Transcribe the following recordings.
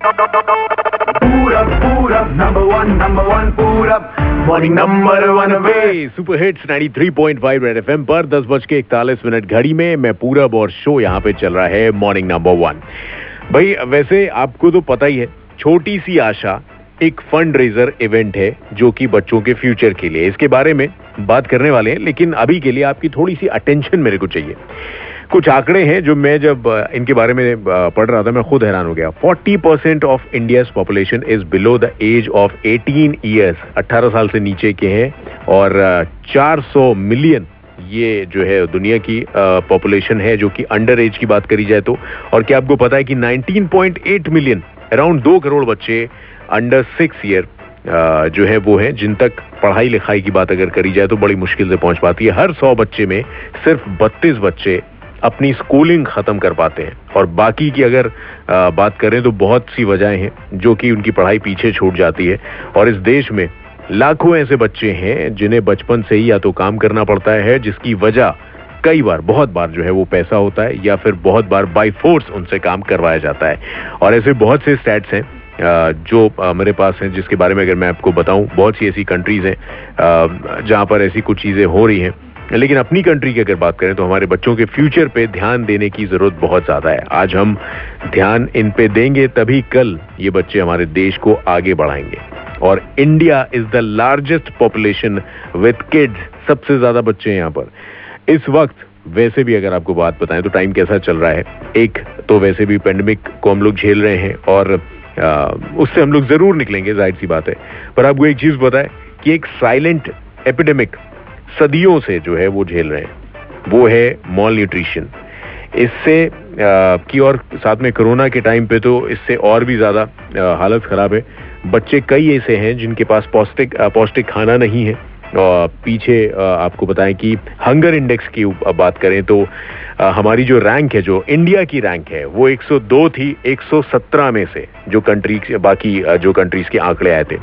Purab, Purab, number one, number one, Purab. Morning number one away. Super hits 93.5 red FM पर दस बज के इकतालीस मिनट घड़ी में मैं पूरब और शो यहाँ पे चल रहा है मॉर्निंग नंबर वन भाई वैसे आपको तो पता ही है छोटी सी आशा एक फंड रेजर इवेंट है जो कि बच्चों के फ्यूचर के लिए इसके बारे में बात करने वाले हैं लेकिन अभी के लिए आपकी थोड़ी सी अटेंशन मेरे को चाहिए कुछ आंकड़े हैं जो मैं जब इनके बारे में पढ़ रहा था, मैं खुद हैरान हो गया। 40 percent of India population is below the age of 18 years 18 साल से नीचे के हैं, और 400 मिलियन ये जो है दुनिया की पॉपुलेशन है, जो कि अंडर एज की बात करी जाए तो। और क्या आपको पता है कि 19.8 मिलियन, अराउंड दो करोड़ बच्चे अंडर सिक्स ईयर जो है वो है, जिन तक पढ़ाई लिखाई की बात अगर करी जाए तो बड़ी मुश्किल से पहुँच पाती है। हर सौ बच्चे में सिर्फ़ बत्तीस बच्चे अपनी स्कूलिंग खत्म कर पाते हैं। और बाकी की अगर बात करें तो बहुत सी वजहें हैं, जो कि उनकी पढ़ाई पीछे छूट जाती है। और इस देश में लाखों ऐसे बच्चे हैं, जिन्हें बचपन से ही या तो काम करना पड़ता है, जिसकी वजह कई बार, बहुत बार जो है वो पैसा होता है, या फिर बहुत बार बाई फोर्स उनसे काम करवाया जाता है। और ऐसे बहुत से स्टैट्स हैं जो मेरे पास हैं, जिसके बारे में अगर मैं आपको बताऊँ, बहुत सी ऐसी कंट्रीज़ हैं जहाँ पर ऐसी कुछ चीज़ें हो रही हैं। लेकिन अपनी कंट्री की अगर बात करें तो हमारे बच्चों के फ्यूचर पे ध्यान देने की ज़रूरत बहुत ज़्यादा है। आज हम ध्यान इन पे देंगे तभी कल ये बच्चे हमारे देश को आगे बढ़ाएँगे। और India is the largest population with kids सबसे ज़्यादा बच्चे हैं यहाँ पर। इस वक्त वैसे भी अगर आपको बात बताएँ तो टाइम कैसा चल रहा है? एक तो वैसे भी पेंडेमिक को हम लोग झेल रहे हैं और आ, उससे हम लोग ज़रूर निकलेंगे ज़ाहिर सी बात है। पर आपको एक चीज़ बताएँ कि एक साइलेंट एपिडेमिक सदियों से जो है वो झेल रहे हैं। वो है मॉल न्यूट्रिशन इससे की और साथ में कोरोना के टाइम पे तो इससे और भी ज़्यादा हालत खराब है। बच्चे कई ऐसे हैं जिनके पास पौष्टिक पौष्टिक खाना नहीं है। और पीछे आपको बताएँ कि हंगर इंडेक्स की बात करें तो हमारी जो रैंक है, जो इंडिया की रैंक है, वो 102 थी 117 में से जो कंट्री बाकी जो कंट्रीज़ के आंकड़े आए थे।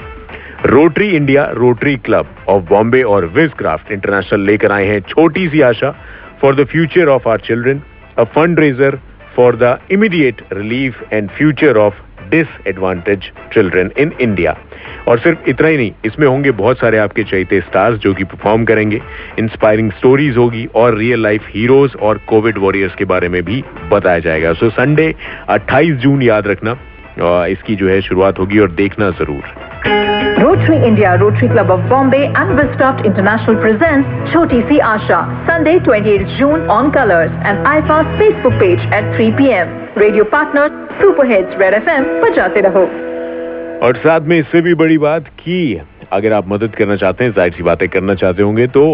Rotary India Rotary Club of Bombay और विज क्राफ्ट इंटरनेशनल लेकर आए हैं छोटी सी आशा for the future of our children a fund raiser for the immediate relief and future of disadvantage children in India और सिर्फ़ इतना ही नहीं, इसमें होंगे बहुत सारे आपके चैते स्टार्स जो कि परफॉर्म करेंगे इंस्पायरिंग स्टोरीज होगी और रियल लाइफ हीरोज और कोविड वॉरियर्स के बारे में भी बताया जाएगा। सो संडे 28 जून याद रखना इसकी जो है शुरुआत होगी और देखना ज़रूर। Rotary India Rotary Club of Bombay and Vistoft International presents Choti Si Asha, Sunday 28th June on Colors and IFA's Facebook page at 3 p.m. Radio partner Super Hits Red FM बजाते रहो और साथ में इससे भी बड़ी बात कि अगर आप मदद करना चाहते हैं ज़ाहिर सी बातें करना चाहते होंगे तो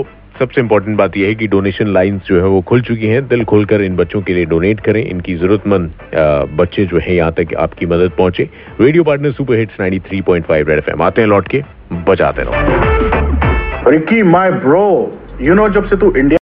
सबसे इंपॉर्टेंट बात यह है कि डोनेशन लाइंस जो है वो खुल चुकी हैं। दिल खोलकर इन बच्चों के लिए डोनेट करें। इनकी जरूरतमंद बच्चे जो है यहाँ तक आपकी मदद पहुँचे। Radio partner super hits 93.5 red FM आते हैं लौट के, बजाते रहो। Ricky my bro you know जब से तू इंडिया